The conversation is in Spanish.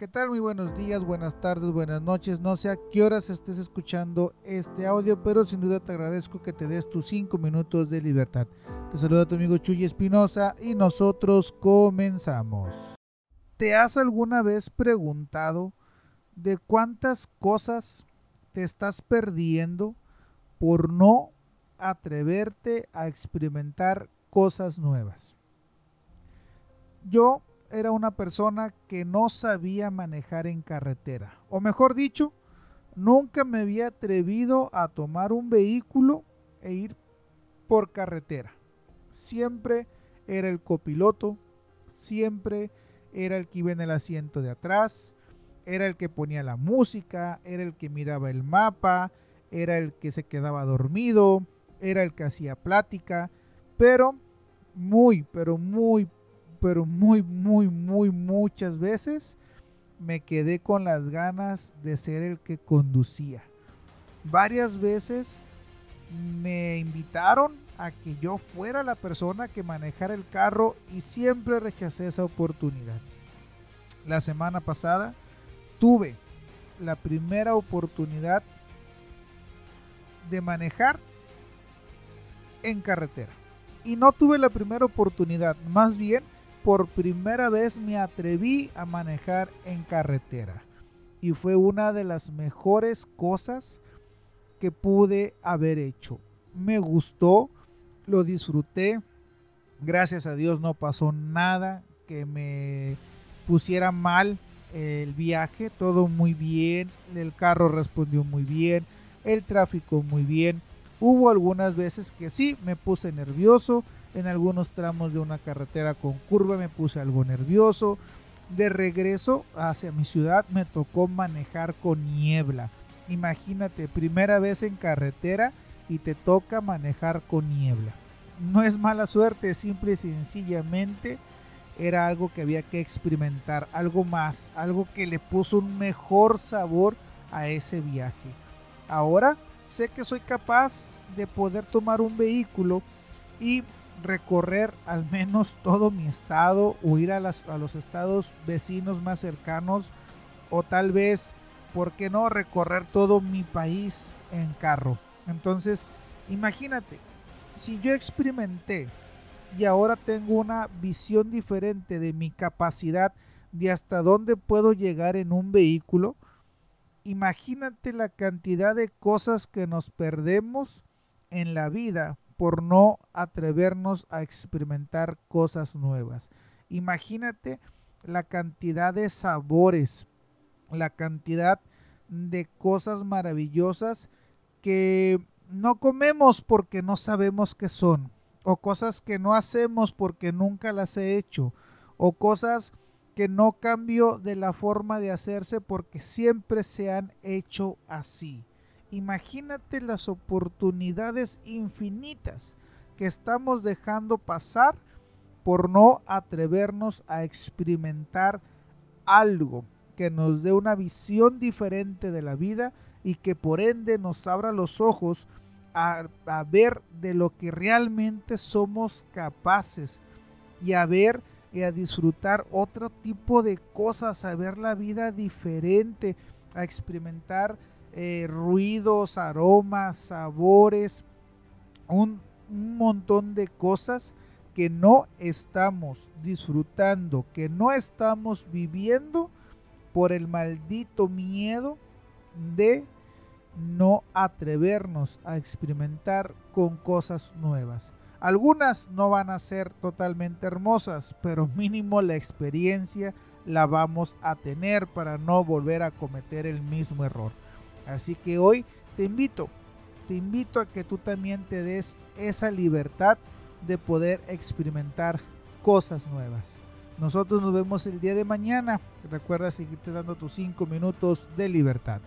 ¿Qué tal? Muy buenos días, buenas tardes, buenas noches. No sé a qué horas estés escuchando este audio, pero sin duda te agradezco que te des tus 5 minutos de libertad. Te saluda tu amigo Chuy Espinosa y nosotros comenzamos. ¿Te has alguna vez preguntado de cuántas cosas te estás perdiendo por no atreverte a experimentar cosas nuevas? Yo era una persona que no sabía manejar en carretera. O mejor dicho, nunca me había atrevido a tomar un vehículo e ir por carretera. Siempre era el copiloto, siempre era el que iba en el asiento de atrás, era el que ponía la música, era el que miraba el mapa, era el que se quedaba dormido, era el que hacía plática, pero muy, pero muy pero muy, muy, muy, muchas veces me quedé con las ganas de ser el que conducía. Varias veces me invitaron a que yo fuera la persona que manejara el carro y siempre rechacé esa oportunidad. La semana pasada tuve la primera oportunidad de manejar en carretera. Y no tuve la primera oportunidad, más bien por primera vez me atreví a manejar en carretera. Y fue una de las mejores cosas que pude haber hecho. Me gustó, lo disfruté. Gracias a Dios no pasó nada que me pusiera mal el viaje. Todo muy bien. El carro respondió muy bien. El tráfico muy bien. Hubo algunas veces que sí me puse nervioso en algunos tramos de una carretera con curva me puse algo nervioso. De regreso hacia mi ciudad me tocó manejar con niebla. Imagínate, primera vez en carretera y te toca manejar con niebla. No es mala suerte, simple y sencillamente era algo que había que experimentar, algo más, algo que le puso un mejor sabor a ese viaje. Ahora sé que soy capaz de poder tomar un vehículo y recorrer al menos todo mi estado o ir a, los estados vecinos más cercanos o tal vez, ¿por qué no recorrer todo mi país en carro? Entonces, imagínate, si yo experimenté y ahora tengo una visión diferente de mi capacidad de hasta dónde puedo llegar en un vehículo, imagínate la cantidad de cosas que nos perdemos en la vida por no atrevernos a experimentar cosas nuevas. Imagínate la cantidad de sabores, la cantidad de cosas maravillosas que no comemos porque no sabemos qué son, o cosas que no hacemos porque nunca las he hecho, o cosas que no cambio de la forma de hacerse porque siempre se han hecho así. Imagínate las oportunidades infinitas que estamos dejando pasar por no atrevernos a experimentar algo que nos dé una visión diferente de la vida y que por ende nos abra los ojos a, ver de lo que realmente somos capaces y a ver y a disfrutar otro tipo de cosas, a ver la vida diferente, a experimentar eh, ruidos, aromas, sabores, un, un montón de cosas que no estamos disfrutando, que no estamos viviendo por el maldito miedo de no atrevernos a experimentar con cosas nuevas. Algunas no van a ser totalmente hermosas, pero mínimo la experiencia la vamos a tener para no volver a cometer el mismo error. Así que hoy te invito, te invito a que tú también te des esa libertad de poder experimentar cosas nuevas. Nosotros nos vemos el día de mañana. Recuerda seguirte dando tus 5 minutos de libertad.